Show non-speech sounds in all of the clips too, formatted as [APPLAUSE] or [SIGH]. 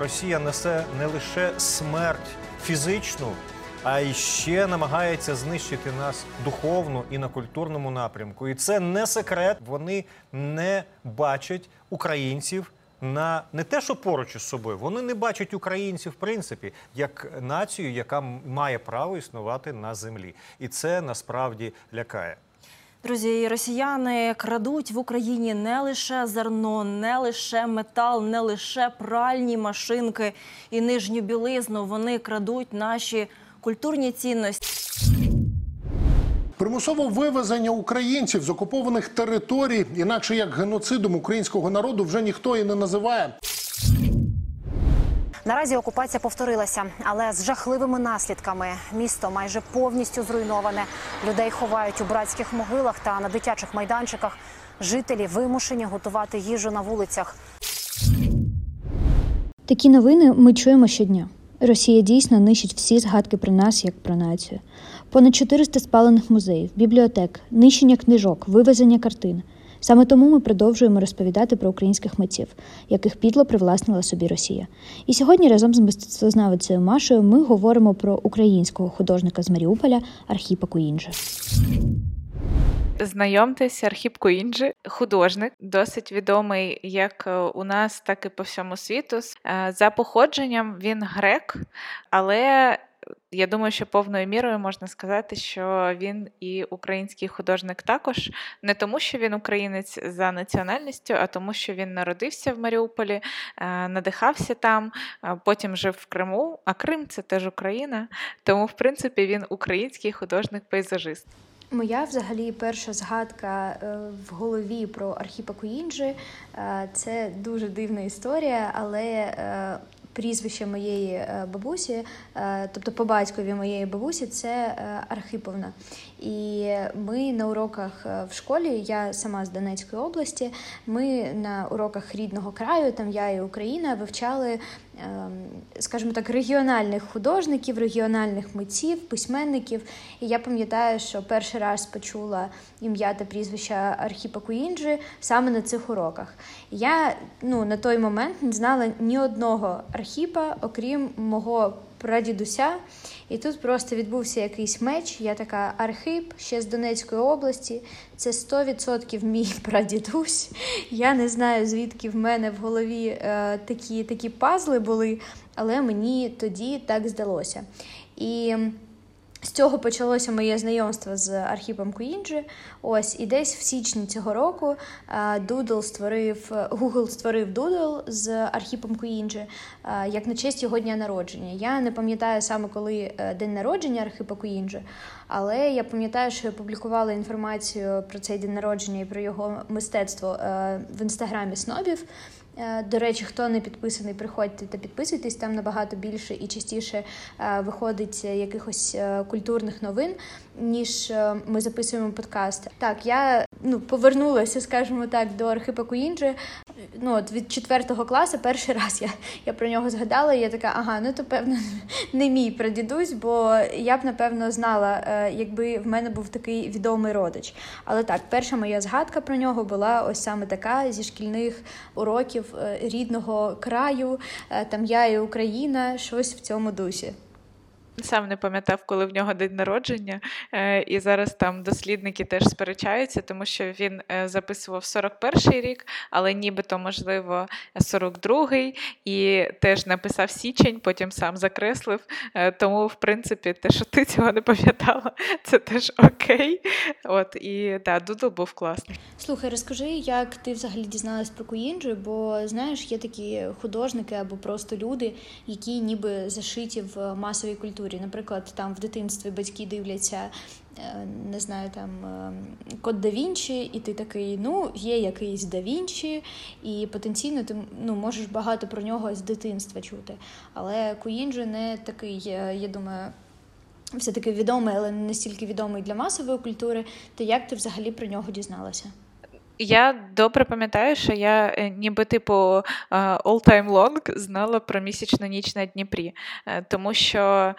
Росія несе не лише смерть фізичну, а й ще намагається знищити нас духовно і на культурному напрямку. І це не секрет. Вони не бачать українців на не те, що поруч із собою, вони не бачать українців в принципі як націю, яка має право існувати на землі, і це насправді лякає. Друзі, росіяни крадуть в Україні не лише зерно, не лише метал, не лише пральні машинки і нижню білизну. Вони крадуть наші культурні цінності. Примусове вивезення українців з окупованих територій, інакше як геноцидом українського народу, вже ніхто і не називає. Наразі окупація повторилася, але з жахливими наслідками. Місто майже повністю зруйноване. Людей ховають у братських могилах та на дитячих майданчиках. Жителі вимушені готувати їжу на вулицях. Такі новини ми чуємо щодня. Росія дійсно нищить всі згадки про нас як про націю. Понад 400 спалених музеїв, бібліотек, нищення книжок, вивезення картин. Саме тому ми продовжуємо розповідати про українських митців, яких підло привласнила собі Росія. І сьогодні разом з мистецтвознавицею Машою ми говоримо про українського художника з Маріуполя Архіпа Куінджі. Знайомтесь, Архіп Куінджі, художник, досить відомий як е, у нас, так і по всьому світу. Е, за походженням він грек, але я думаю, що повною мірою можна сказати, що він і український художник також, не тому, що він українець за національністю, а тому, що він народився в Маріуполі, е, надихався там, потім жив в Криму. А Крим це теж Україна. Тому, в принципі, він український художник-пейзажист. Моя взагалі перша згадка е, в голові про Архіпа Куінджі е, це дуже дивна історія, але е, прізвище моєї бабусі, тобто по батькові моєї бабусі, це Архиповна. І ми на уроках в школі, я сама з Донецької області, ми на уроках рідного краю, там я і Україна, вивчали скажімо так, регіональних художників, регіональних митців, письменників. І я пам'ятаю, що перший раз почула ім'я та прізвища Архіпа Куінджі саме на цих уроках. Я ну, на той момент не знала ні одного архіпа, окрім мого прадідуся. І тут просто відбувся якийсь match. Я така архип ще з Донецької області. Це 100% мій [LAUGHS] прадідусь. Я не знаю, звідки в мене в голові е, такі, такі пазли були, але мені тоді так здалося. І з цього почалося моє знайомство з Архіпом Куінджі. Ось і десь в січні цього року Doodle створив Google створив Doodle з Архіпом Куінджі як на честь його дня народження. Я не пам'ятаю саме коли е, день народження Архіпа Куінджі, але я пам'ятаю, що я публікувала інформацію про цей день народження і про його мистецтво е, в інстаграмі Снобів. Е, до речі, хто не підписаний, приходьте та підписуйтесь, там набагато більше і частіше е, виходить якихось е, культурних новин, ніж ми записуємо подкаст. Так, я ну повернулася, скажімо так, до Архипа Куінджи. Ну от від четвертого класу перший раз я я про нього згадала. і Я така, ага, ну то певно не мій прадідусь, бо я б напевно знала, якби в мене був такий відомий родич. Але так, перша моя згадка про нього була ось саме така зі шкільних уроків. Е, рідного краю, е, там я і Україна, щось в цьому дусі. Сам не пам'ятав, коли в нього день народження, е, і зараз там дослідники теж сперечаються, тому що він записував 41-й рік, але нібито, можливо, 42-й, і теж написав січень, потім сам закреслив. Тому, в принципі, те, що ти цього не пам'ятала, [LAUGHS] це теж окей. От і да, Дудл був класний. Слухай, розкажи, як ти взагалі дізналась про Куінджі, бо знаєш, є такі художники або просто люди, які ніби зашиті в масовій культурі. Наприклад, там в дитинстві батьки дивляться. Е, не знаю, там е, код да Вінчі, і ти такий, ну, є якийсь да Вінчі, і потенційно ти ну, можеш багато про нього з дитинства чути. Але Куінджі не такий, я думаю, все-таки відомий, але не настільки відомий для масової культури. То як ти взагалі про нього дізналася? Я добре пам'ятаю, що я е, ніби типу е, all time long знала про місячну ніч на Дніпрі, е, тому що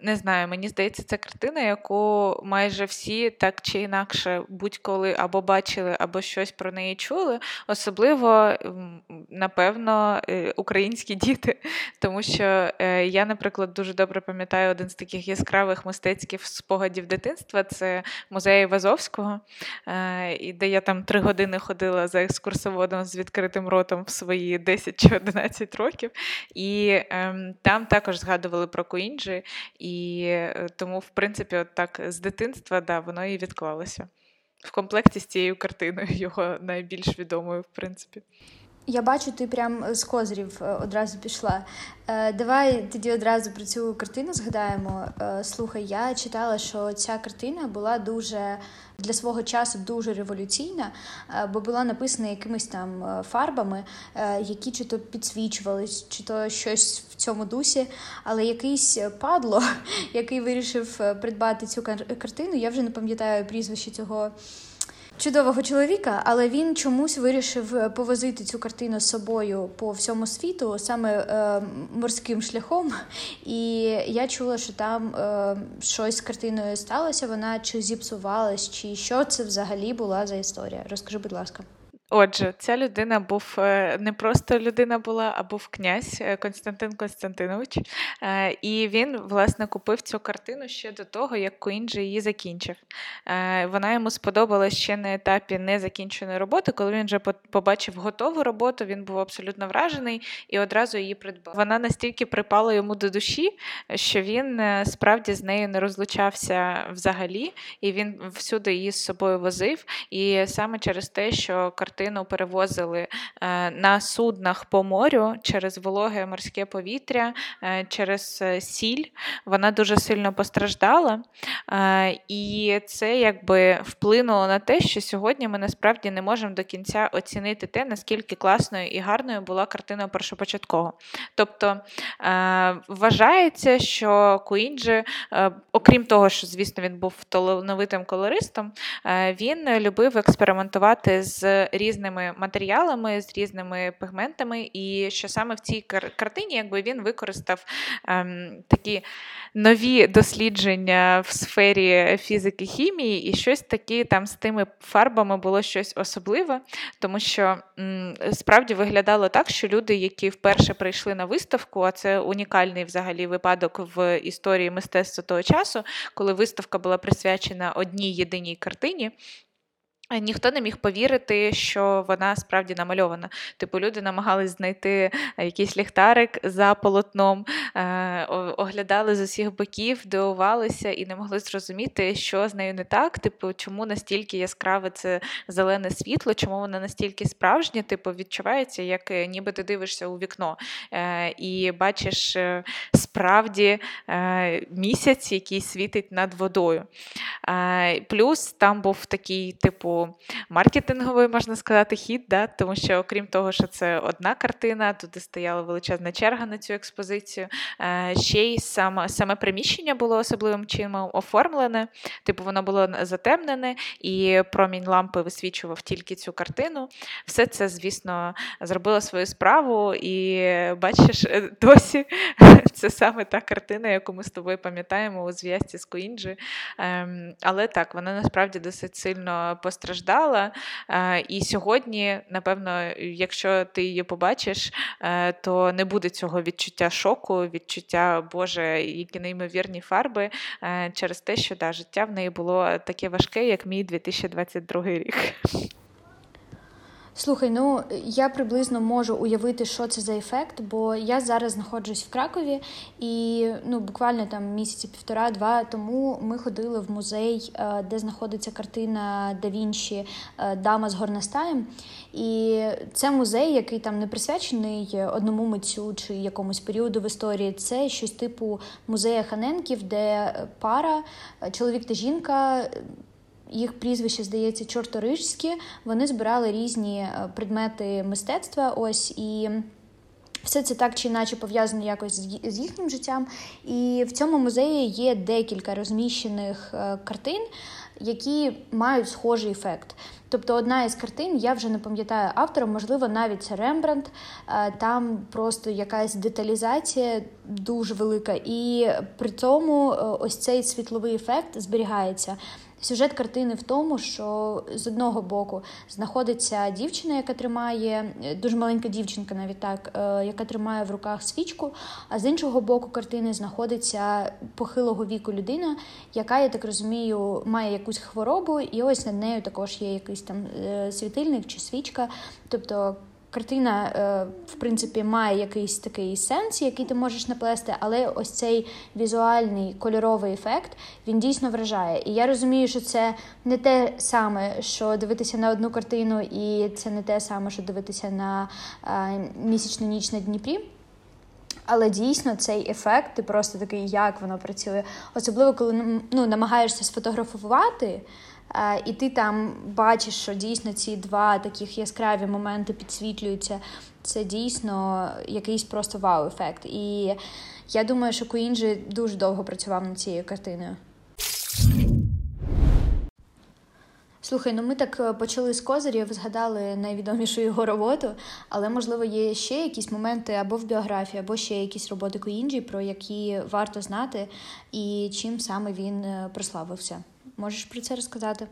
не знаю, мені здається, це картина, яку майже всі так чи інакше будь-коли або бачили, або щось про неї чули. Особливо, напевно, українські діти, тому що я, наприклад, дуже добре пам'ятаю один з таких яскравих мистецьких спогадів дитинства це музей Вазовського, де я там три години ходила за екскурсоводом з відкритим ротом в свої 10 чи 11 років. І ем, там також згадували про Куінджі, і е, тому, в принципі, от так з дитинства да, воно і відклалося. В комплекті з цією картиною, його найбільш відомою, в принципі. Я бачу, ти прям з козрів е, одразу пішла. Е, давай тоді одразу про цю картину згадаємо. Е, слухай, я читала, що ця картина була дуже для свого часу дуже революційна, бо була написана якимись там фарбами, які чи то підсвічувались, чи то щось в цьому дусі. Але якийсь падло, [LAUGHS] який вирішив придбати цю картину, я вже не пам'ятаю прізвище цього чудового чоловіка, але він чомусь вирішив е, повозити цю картину з собою по всьому світу, саме е, морським шляхом. І я чула, що там е, щось з картиною сталося. Вона чи зіпсувалась, чи що це взагалі була за історія. Розкажи, будь ласка. Отже, ця людина був е, не просто людина була, а був князь е, Константин Константинович. Е, і він, власне, купив цю картину ще до того, як Куінджі її закінчив. Вона йому сподобалась ще на етапі незакінченої роботи. Коли він вже побачив готову роботу, він був абсолютно вражений і одразу її придбав. Вона настільки припала йому до душі, що він справді з нею не розлучався взагалі, і він всюди її з собою возив. І саме через те, що картина картину перевозили е, на суднах по морю через вологе морське повітря, е, через е, сіль. Вона дуже сильно постраждала. І це якби вплинуло на те, що сьогодні ми насправді не можемо до кінця оцінити те, наскільки класною і гарною була картина першопочатково. Тобто вважається, що Куінджі, окрім того, що, звісно, він був талановитим колористом, він любив експериментувати з різними різними матеріалами, з різними пігментами, і що саме в цій картині якби він використав ем, такі нові дослідження в сфері фізики хімії, і щось таке там з тими фарбами було щось особливе, тому що м, справді виглядало так, що люди, які вперше прийшли на виставку, а це унікальний взагалі випадок в історії мистецтва того часу, коли виставка була присвячена одній єдиній картині. Ніхто не міг повірити, що вона справді намальована. Типу, люди намагались знайти е, якийсь ліхтарик за полотном, е, оглядали з усіх боків, дивувалися і не могли зрозуміти, що з нею не так. Типу, чому настільки яскраве це зелене світло, чому воно настільки справжнє, типу, відчувається, як е, ніби ти дивишся у вікно і бачиш справді місяць, який світить над водою. Плюс там був такий, типу маркетинговий, можна сказати, хід, да? тому що, окрім того, що це одна картина, туди стояла величезна черга на цю експозицію. Е, ще й саме, саме приміщення було особливим чином оформлене, типу, воно було затемнене, і промінь лампи висвічував тільки цю картину. Все це, звісно, зробило свою справу, і бачиш, е, досі [LAUGHS] це саме та картина, яку ми з тобою пам'ятаємо у зв'язці з Куінджі. Ем, але так, вона насправді досить сильно постраждала постраждала. Е, і сьогодні, напевно, якщо ти її побачиш, е, то не буде цього відчуття шоку, відчуття, Боже, які неймовірні фарби е, через те, що да, життя в неї було таке важке, як мій 2022 рік. Слухай, ну я приблизно можу уявити, що це за ефект, бо я зараз знаходжусь в Кракові, і ну буквально там місяці півтора-два тому ми ходили в музей, е, де знаходиться картина Да Вінчі е, Дама з горностаєм. І це музей, який там не присвячений одному митцю чи якомусь періоду в історії. Це щось типу музея Ханенків, де пара, чоловік та жінка їх прізвище, здається, чорторижські. Вони збирали різні е, предмети мистецтва. Ось і. Все це так чи інакше пов'язано якось з їхнім життям. І в цьому музеї є декілька розміщених е, картин, які мають схожий ефект. Тобто, одна із картин, я вже не пам'ятаю автора, можливо, навіть це Рембрандт, е, там просто якась деталізація дуже велика, і при цьому ось цей світловий ефект зберігається. Сюжет картини в тому, що з одного боку знаходиться дівчина, яка тримає дуже маленька дівчинка, навіть так, е, яка тримає в руках свічку. А з іншого боку картини знаходиться похилого віку людина, яка, я так розумію, має якусь хворобу, і ось над нею також є якийсь там е, світильник чи свічка. Тобто Картина, е, в принципі, має якийсь такий сенс, який ти можеш наплести, але ось цей візуальний кольоровий ефект він дійсно вражає. І я розумію, що це не те саме, що дивитися на одну картину, і це не те саме, що дивитися на е, місячну ніч на Дніпрі. Але дійсно цей ефект, ти просто такий, як воно працює. Особливо, коли ну, намагаєшся сфотографувати. Е, і ти там бачиш, що дійсно ці два таких яскраві моменти підсвітлюються. Це дійсно якийсь просто вау-ефект. І я думаю, що Куінджі дуже довго працював над цією картиною. Слухай, ну ми так е, почали з козирів, згадали найвідомішу його роботу, але можливо є ще якісь моменти або в біографії, або ще якісь роботи Куінджі, про які варто знати, і чим саме він е, прославився. Можеш про це розказати?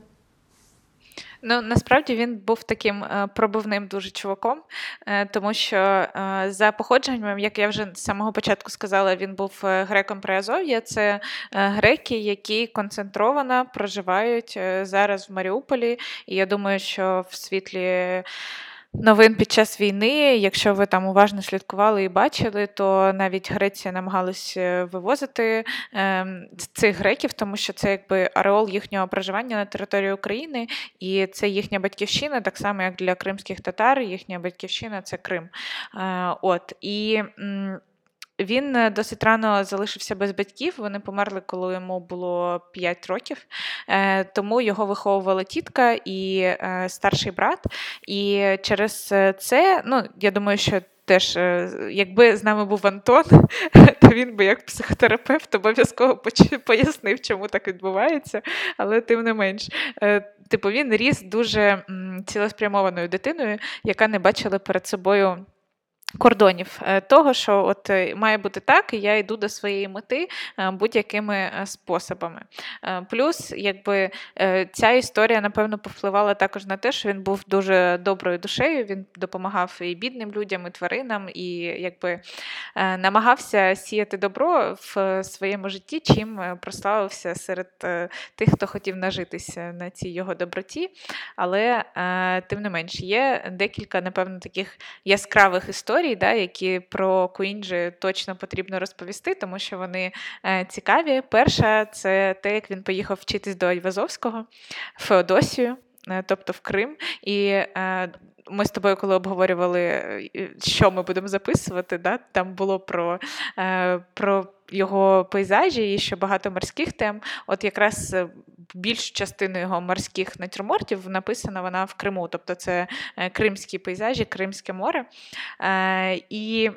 Ну насправді він був таким е, пробивним дуже чуваком, е, тому що е, за походженням, як я вже з самого початку сказала, він був греком Приазов'я. Це греки, які концентровано проживають зараз в Маріуполі. І я думаю, що в світлі новин під час війни. Якщо ви там уважно слідкували і бачили, то навіть Греція намагалась е, вивозити е, цих греків, тому що це якби ареол їхнього проживання на території України, і це їхня батьківщина, так само як для кримських татар, їхня батьківщина це Крим. Е, от і він е, досить рано залишився без батьків. Вони померли, коли йому було 5 років. Е, тому його виховувала тітка і е, старший брат. І через це, ну я думаю, що. Теж, якби з нами був Антон, [LAUGHS] то він би як психотерапевт обов'язково пояснив, чому так відбувається, але тим не менш, типу, він ріс дуже цілеспрямованою дитиною, яка не бачила перед собою. Кордонів е, того, що от е, має бути так, і я йду до своєї мети е, будь-якими способами. Плюс, якби ця історія, напевно, повпливала також на те, що він був дуже доброю душею. Він допомагав і бідним людям, і тваринам, і якби намагався сіяти добро в своєму житті, чим прославився серед тих, хто хотів нажитися на цій його доброті. Але тим не менш є декілька, напевно, таких яскравих історій історій, да, які про Куінджі точно потрібно розповісти, тому що вони е, цікаві. Перша це те, як він поїхав вчитись до Айвазовського в Феодосію, е, тобто в Крим. І е, ми з тобою, коли обговорювали, що ми будемо записувати, да, там було про, про його пейзажі і ще багато морських тем. От якраз більшу частину його морських натюрмортів написана вона в Криму, тобто це е, кримські пейзажі, Кримське море. Е, і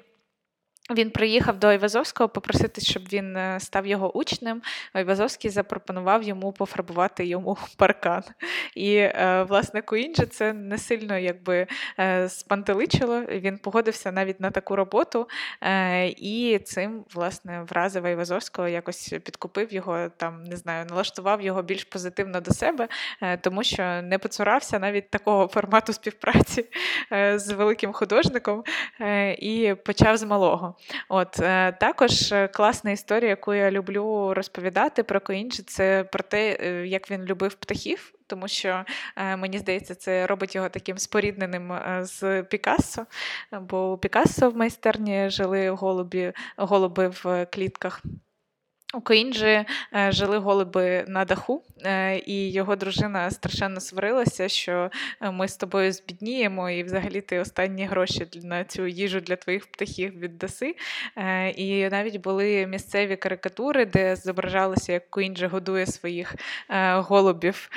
він приїхав до Айвазовського попросити, щоб він е, став його учнем. Айвазовський запропонував йому пофарбувати йому паркан. І, е, власне, Куінджі це не сильно якби е, спантеличило. Він погодився навіть на таку роботу, і цим, власне, вразив Айвазовського, якось підкупив його, там, не знаю, налаштував його більш позитивно до себе, тому що не поцурався навіть такого формату співпраці з великим художником і почав з малого. От е, також е, класна історія, яку я люблю розповідати про Куінджі, це про те, е, як він любив птахів. Тому що мені здається, це робить його таким спорідненим з Пікассо. Бо у Пікассо в майстерні жили голубі, голуби в клітках. У Коінджі е, жили голуби на даху, е, і його дружина страшенно сварилася, що е, ми з тобою збідніємо, і взагалі ти останні гроші на цю їжу для твоїх птахів віддаси. І навіть були місцеві карикатури, де зображалося, як Коінджі годує своїх голубів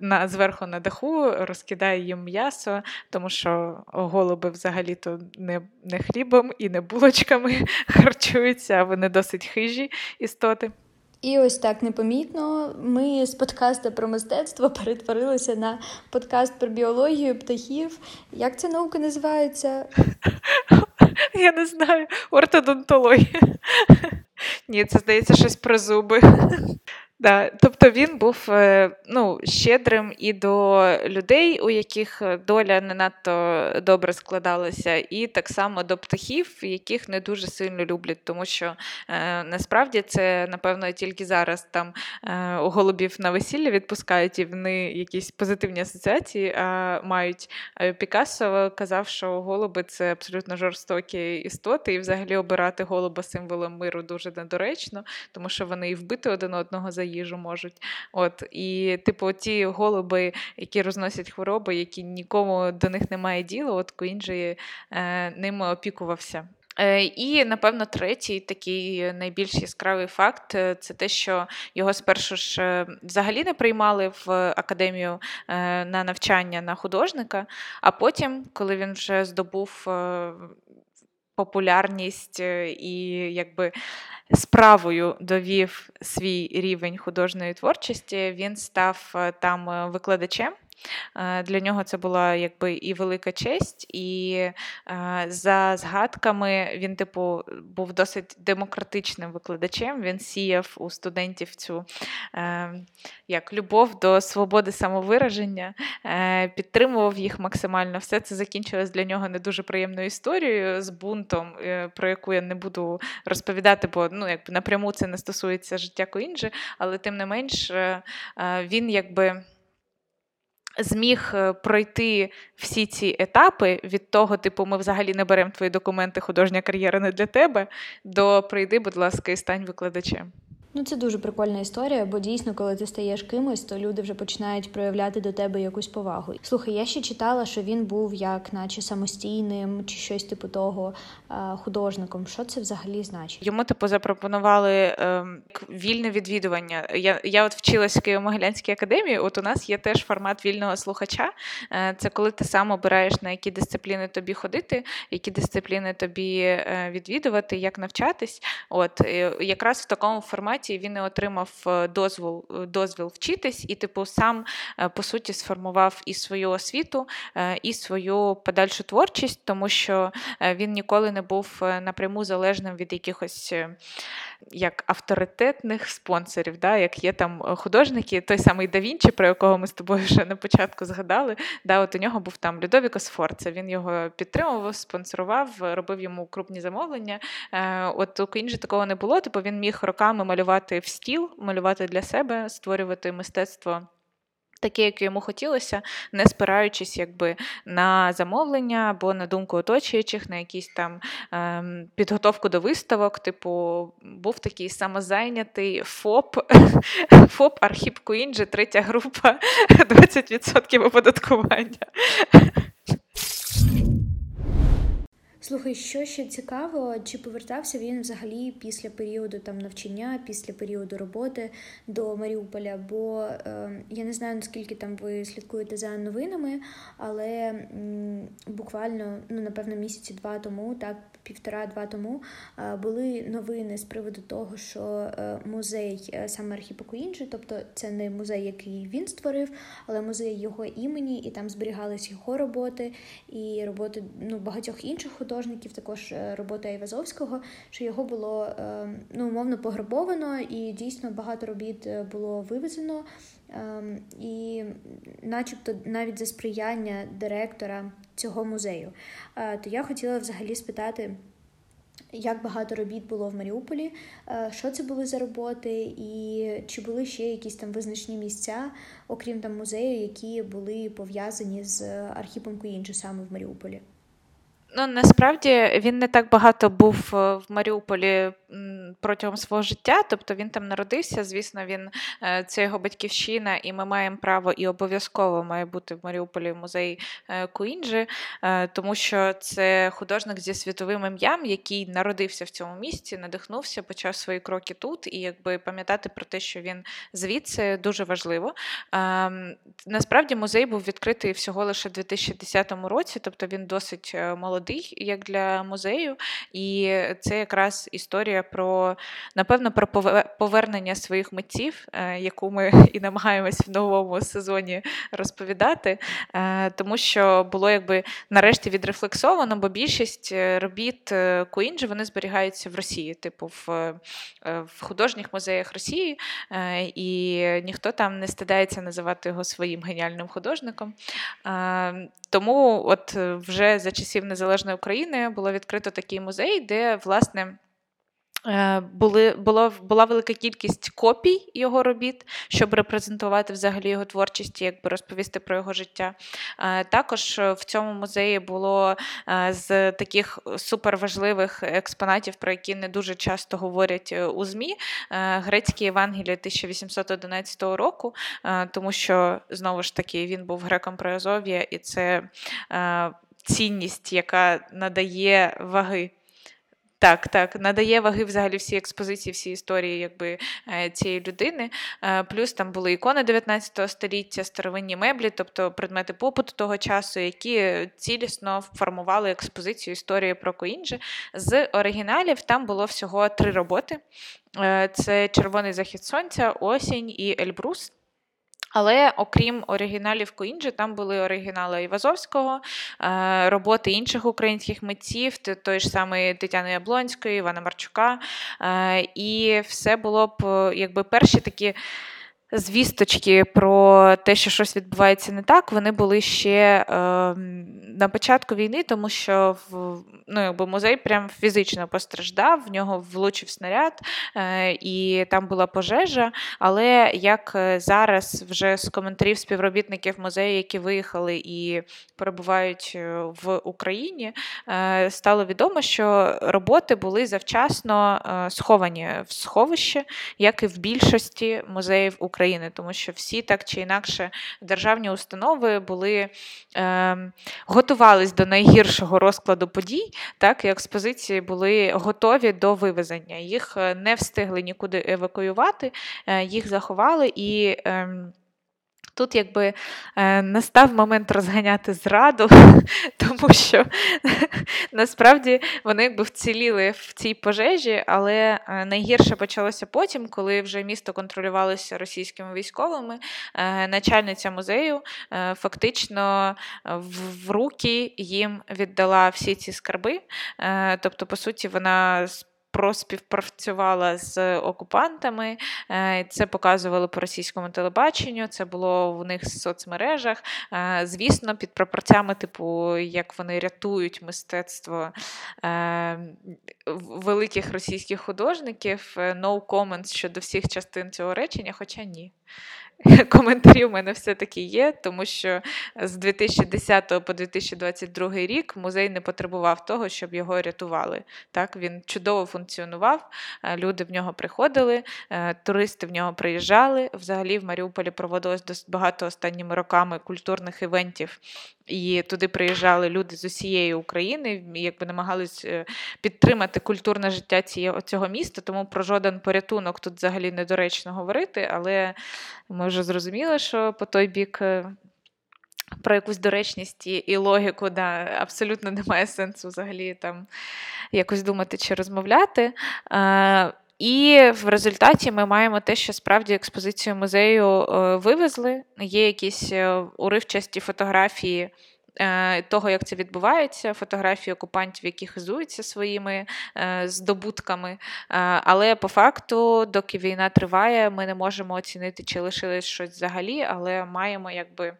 на, зверху на даху, розкидає їм м'ясо, тому що голуби взагалі-то не, не хлібом і не булочками [LAUGHS] харчуються, а вони досить хижі істоти. І ось так непомітно ми з подкасту про мистецтво [LAUGHS] перетворилися на подкаст про біологію птахів. Як ця наука називається? [LAUGHS] Я не знаю, ортодонтологія. Ні, це здається щось про зуби. Да, тобто він був е, ну, щедрим і до людей, у яких доля не надто добре складалася, і так само до птахів, яких не дуже сильно люблять, тому що е, насправді це, напевно, тільки зараз там е, голубів на весілля відпускають і вони якісь позитивні асоціації а мають. Пікассо казав, що голуби це абсолютно жорстокі істоти, і взагалі обирати голуба символом миру дуже недоречно, тому що вони і вбити один одного за їжу можуть. От І, типу, ті голуби, які розносять хвороби, які нікому до них немає діла, от Куінджі е, ними опікувався. Е, і, напевно, третій такий найбільш яскравий факт е, це те, що його спершу ж е, взагалі не приймали в академію на навчання на художника, а потім, коли він вже здобув популярність і якби справою довів свій рівень художньої творчості, він став е, там е, викладачем. Е, для нього це була якби і велика честь, і е, за згадками він, типу, був досить демократичним викладачем. Він сіяв у студентів цю е, як любов до свободи самовираження, підтримував їх максимально. Все це закінчилось для нього не дуже приємною історією з бунтом, про яку я не буду розповідати, бо ну, якби напряму це не стосується життя Коінджі, але тим не менш він якби зміг е, пройти всі ці етапи від того, типу, ми взагалі не беремо твої документи, художня кар'єра не для тебе, до прийди, будь ласка, і стань викладачем. Ну, це дуже прикольна історія, бо дійсно, коли ти стаєш кимось, то люди вже починають проявляти до тебе якусь повагу. Слухай, я ще читала, що він був як, наче самостійним чи щось типу того художником. Що це взагалі значить? Йому типу запропонували е, вільне відвідування. Я я от вчилась в Києво-Могилянській академії. От у нас є теж формат вільного слухача. Е, це коли ти сам обираєш на які дисципліни тобі ходити, які дисципліни тобі е, відвідувати, як навчатись. От якраз в такому форматі форматі він не отримав е, дозвол е, дозвіл вчитись, і, типу, сам е, по суті сформував і свою освіту, і свою подальшу творчість, тому що він ніколи не був напряму залежним від якихось як авторитетних спонсорів, да, як є там художники, той самий Да Вінчі, про якого ми з тобою вже на початку згадали. Да, От у нього був там Людовіко Сфорца, Він його підтримував, спонсорував, робив йому крупні замовлення. От у Кінжі такого не було, типу він міг роками малювати малювати в стіл, малювати для себе, створювати мистецтво. Таке, яке йому хотілося, не спираючись якби на замовлення або на думку оточуючих, на якісь там ем, підготовку до виставок. Типу, був такий самозайнятий ФОП, [LAUGHS] ФОП Архіп Куінджі, третя група, [LAUGHS] 20% оподаткування. Слухай, що ще цікаво, чи повертався він взагалі після періоду там навчання, після періоду роботи до Маріуполя? Бо е, я не знаю наскільки там ви слідкуєте за новинами, але м, буквально ну напевно місяці два тому, так півтора-два тому, е, були новини з приводу того, що е, музей е, саме Архіпа тобто це не музей, який він створив, але музей його імені, і там зберігались його роботи і роботи ну багатьох інших художників також робота Айвазовського, що його було ну, умовно пограбовано, і дійсно багато робіт було вивезено. Ем, і, начебто, навіть за сприяння директора цього музею. То я хотіла взагалі спитати. Як багато робіт було в Маріуполі, що це були за роботи, і чи були ще якісь там визначні місця, окрім там музею, які були пов'язані з Архіпом Куінджі саме в Маріуполі? Ну насправді він не так багато був е, в Маріуполі протягом свого життя, тобто він там народився. Звісно, він е, це його батьківщина, і ми маємо право і обов'язково має бути в Маріуполі музей е, Куінджі, тому що це художник зі світовим ім'ям, який народився в цьому місці, надихнувся, почав свої кроки тут, і якби пам'ятати про те, що він звідси дуже важливо. Насправді музей був відкритий всього лише в 2010 році, тобто він досить молодий молодий, як для музею, і це якраз історія про напевно про повернення своїх митців, е, яку ми [LAUGHS] і намагаємось в новому сезоні розповідати, е, тому що було якби нарешті відрефлексовано, бо більшість робіт Куінджі вони зберігаються в Росії, типу в, в художніх музеях Росії, і ніхто там не стидається називати його своїм геніальним художником. Тому, от вже за часів незалежної України було відкрито такий музей, де власне. Е, були, було, Була велика кількість копій його робіт, щоб репрезентувати взагалі його творчість, якби розповісти про його життя. Е, також в цьому музеї було е, з таких суперважливих експонатів, про які не дуже часто говорять у ЗМІ, грецькі Євангелія 1811 року, тому що знову ж таки він був греком Приазов'я, і це цінність, яка надає ваги. Так, так, надає ваги взагалі всі експозиції, всі історії якби, е, цієї людини. Е, плюс там були ікони 19 століття, старовинні меблі, тобто предмети побуту того часу, які цілісно формували експозицію історії про Коінджі. З оригіналів там було всього три роботи: е, це Червоний захід сонця, осінь і Ельбрус. Але окрім оригіналів Коінджі, там були оригінали Івазовського, е, роботи інших українських митців, той ж самий Тетяни Яблонської, Івана Марчука. Е, і все було б якби перші такі звісточки про те, що щось відбувається не так, вони були ще е, на початку війни, тому що в ну, якби музей прям фізично постраждав, в нього влучив снаряд, е, і там була пожежа. Але як е, зараз вже з коментарів співробітників музею, які виїхали і перебувають е, в Україні, е, стало відомо, що роботи були завчасно е, сховані в сховище, як і в більшості музеїв України. України, тому що всі так чи інакше державні установи були е, готувались до найгіршого розкладу подій, так і експозиції були готові до вивезення. Їх е, не встигли нікуди евакуювати, е, їх заховали і. Е, Тут якби е, настав момент розганяти зраду, [LAUGHS] тому що [LAUGHS] насправді вони якби вціліли в цій пожежі, але е, найгірше почалося потім, коли вже місто контролювалося російськими військовими. Е, начальниця музею фактично в руки їм віддала всі ці скарби. Тобто, по суті, вона проспівпрацювала з окупантами. Е, це показували по російському телебаченню. Це було в них в соцмережах. Е, звісно, під пропорцями, типу, як вони рятують мистецтво е, великих російських художників. No comments щодо всіх частин цього речення, хоча ні. [LAUGHS] коментарі у мене все-таки є, тому що з 2010 по 2022 рік музей не потребував того, щоб його рятували. Так, Він чудово функціонував, е, люди в нього приходили, е, туристи в нього приїжджали. Взагалі в Маріуполі проводилось досить багато останніми роками культурних івентів. І туди приїжджали люди з усієї України, якби намагались е, підтримати культурне життя цього міста, тому про жоден порятунок тут взагалі недоречно говорити, але ми вже зрозуміли, що по той бік. Е, про якусь доречність і логіку, да, абсолютно немає сенсу взагалі там якось думати чи розмовляти. Е, і в результаті ми маємо те, що справді експозицію музею вивезли. Є якісь уривчасті фотографії Е, того, як це відбувається, фотографії окупантів, які хизуються своїми е, здобутками. Е, але по факту, доки війна триває, ми не можемо оцінити, чи лишилось щось взагалі, але маємо якби.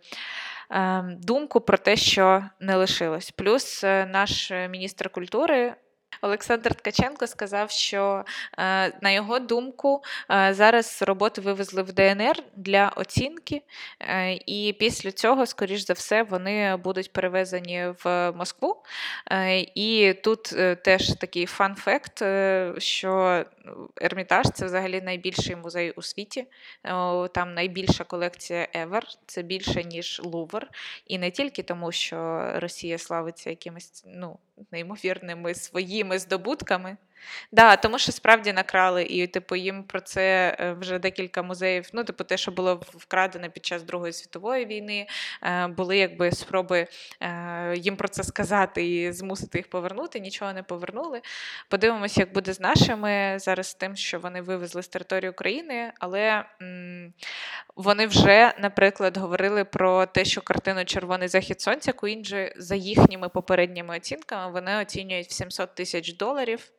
Думку про те, що не лишилось. Плюс наш міністр культури Олександр Ткаченко сказав, що е, на його думку е, зараз роботи вивезли в ДНР для оцінки, е, і після цього, скоріш за все, вони будуть перевезені в Москву. І тут теж такий фан-факт, що Ермітаж це взагалі найбільший музей у світі. Там найбільша колекція Ever, це більше, ніж Лувр. І не тільки тому, що Росія славиться якимись ну, неймовірними своїми здобутками. Да, тому що справді накрали, і типу їм про це е, вже декілька музеїв. Ну, типу, те, що було вкрадено під час Другої світової війни, е, були якби спроби е, їм про це сказати і змусити їх повернути. Нічого не повернули. Подивимося, як буде з нашими зараз з тим, що вони вивезли з території України, але вони вже, наприклад, говорили про те, що картину Червоний захід сонця Куінджі за їхніми попередніми оцінками вони оцінюють в 700 тисяч доларів.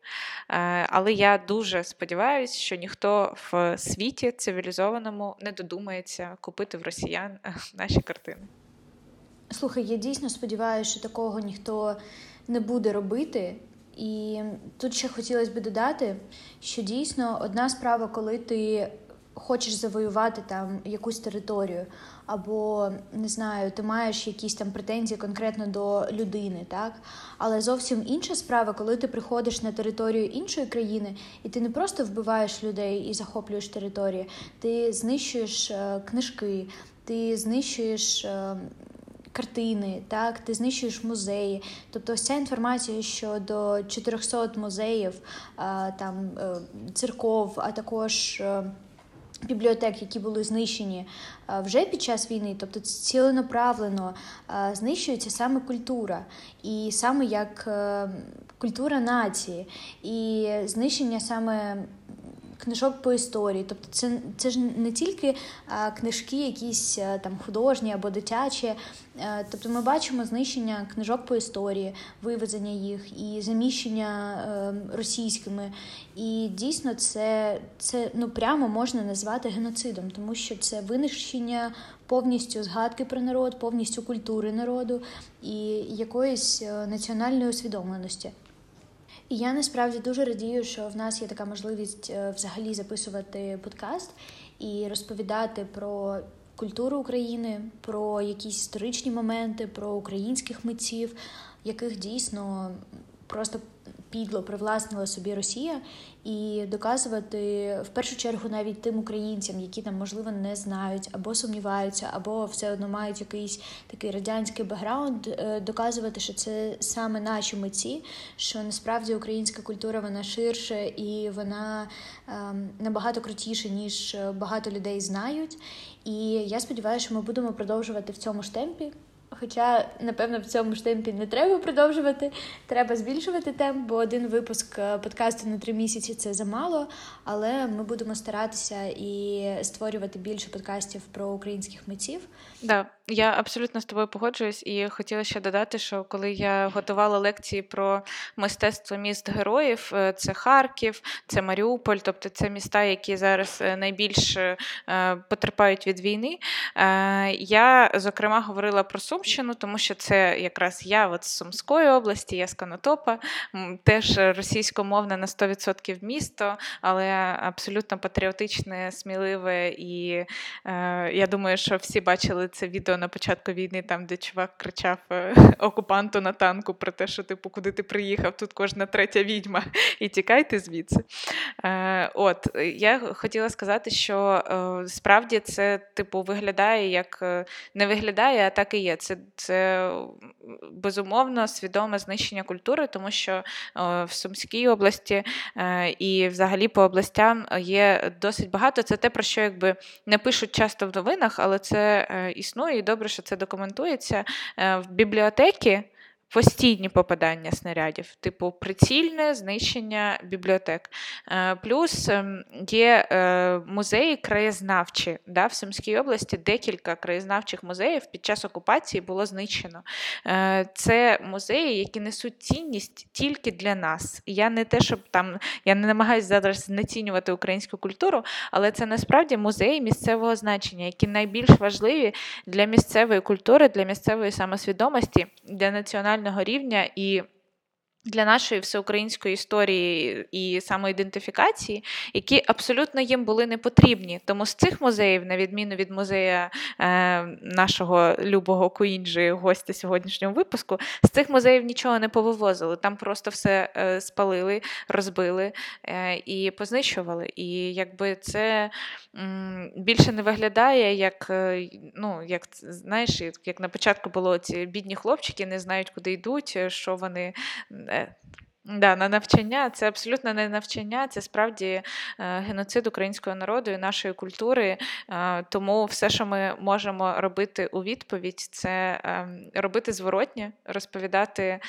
Е, але я дуже сподіваюся, що ніхто в світі цивілізованому не додумається купити в росіян е, наші картини. Слухай, я дійсно сподіваюся, що такого ніхто не буде робити. І тут ще хотілося б додати, що дійсно одна справа, коли ти хочеш завоювати там якусь територію, або не знаю, ти маєш якісь там претензії конкретно до людини, так? Але зовсім інша справа, коли ти приходиш на територію іншої країни, і ти не просто вбиваєш людей і захоплюєш території, ти знищуєш е, книжки, ти знищуєш. Е, картини, так, ти знищуєш музеї. Тобто, вся інформація щодо 400 музеїв, е, там церков, а також бібліотек, які були знищені е, вже під час війни, тобто ціленаправлено е, знищується саме культура, і саме як е, культура нації, і знищення саме книжок по історії. Тобто, це це ж не тільки книжки, якісь там художні або дитячі. А, тобто, ми бачимо знищення книжок по історії, вивезення їх і заміщення а, російськими. І дійсно, це це ну прямо можна назвати геноцидом, тому що це винищення. Повністю згадки про народ, повністю культури народу і якоїсь національної усвідомленості. І я насправді дуже радію, що в нас є така можливість е, взагалі записувати подкаст і розповідати про культуру України, про якісь історичні моменти, про українських митців, яких дійсно просто підло привласнила собі Росія, і доказувати в першу чергу навіть тим українцям, які там можливо не знають або сумніваються, або все одно мають якийсь такий радянський бекграунд, е, доказувати, що це саме наші митці, що насправді українська культура вона ширше і вона ем, набагато крутіше, ніж багато людей знають. І я сподіваюся, що ми будемо продовжувати в цьому ж темпі. Хоча, напевно, в цьому ж темпі не треба продовжувати, треба збільшувати темп, бо один випуск е, подкасту на три місяці це замало. Але ми будемо старатися і створювати більше подкастів про українських митців. Да, я абсолютно з тобою погоджуюсь, і хотіла ще додати, що коли я готувала лекції про мистецтво міст героїв, е, це Харків, це Маріуполь, тобто це міста, які зараз е, найбільше потерпають від війни. Я зокрема говорила про Сумщину, тому що це якраз я от з Сумської області, я з Конотопа, теж російськомовне на 100% місто, але абсолютно патріотичне, сміливе. І е, я думаю, що всі бачили це відео на початку війни, там, де чувак кричав е, [LAUGHS] окупанту на танку про те, що типу, куди ти приїхав, тут кожна третя відьма, і тікайте звідси. Е, От я хотіла сказати, що е, справді це типу виглядає як не виглядає, а так і є. Це це безумовно свідоме знищення культури, тому що в Сумській області і взагалі по областям є досить багато. Це те, про що якби не пишуть часто в новинах, але це існує добре, що це документується. В бібліотеки постійні попадання снарядів, типу прицільне знищення бібліотек. Е, плюс ем, є е, музеї краєзнавчі. Да, В Сумській області декілька краєзнавчих музеїв під час окупації було знищено. Е, це музеї, які несуть цінність тільки для нас. Я не те, щоб там я не намагаюся зараз знецінювати українську культуру, але це насправді музеї місцевого значення, які найбільш важливі для місцевої культури, для місцевої самосвідомості, для національної національного рівня і. Для нашої всеукраїнської історії і самоідентифікації, які абсолютно їм були не потрібні. Тому з цих музеїв, на відміну від музея е, нашого любого Куінджі, гостя сьогоднішнього випуску, з цих музеїв нічого не повивозили. Там просто все е, спалили, розбили е, і познищували. І якби це м, більше не виглядає, як е, ну, як знаєш, як на початку було ці бідні хлопчики, не знають, куди йдуть, що вони. Е, Да, на навчання це абсолютно не навчання, це справді е, геноцид українського народу і нашої культури. Е, тому все, що ми можемо робити у відповідь, це е, робити зворотнє, розповідати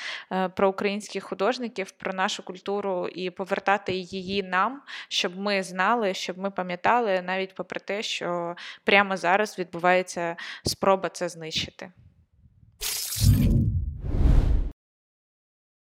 про українських художників, про нашу культуру і повертати її нам, щоб ми знали, щоб ми пам'ятали, навіть попри те, що прямо зараз відбувається спроба це знищити.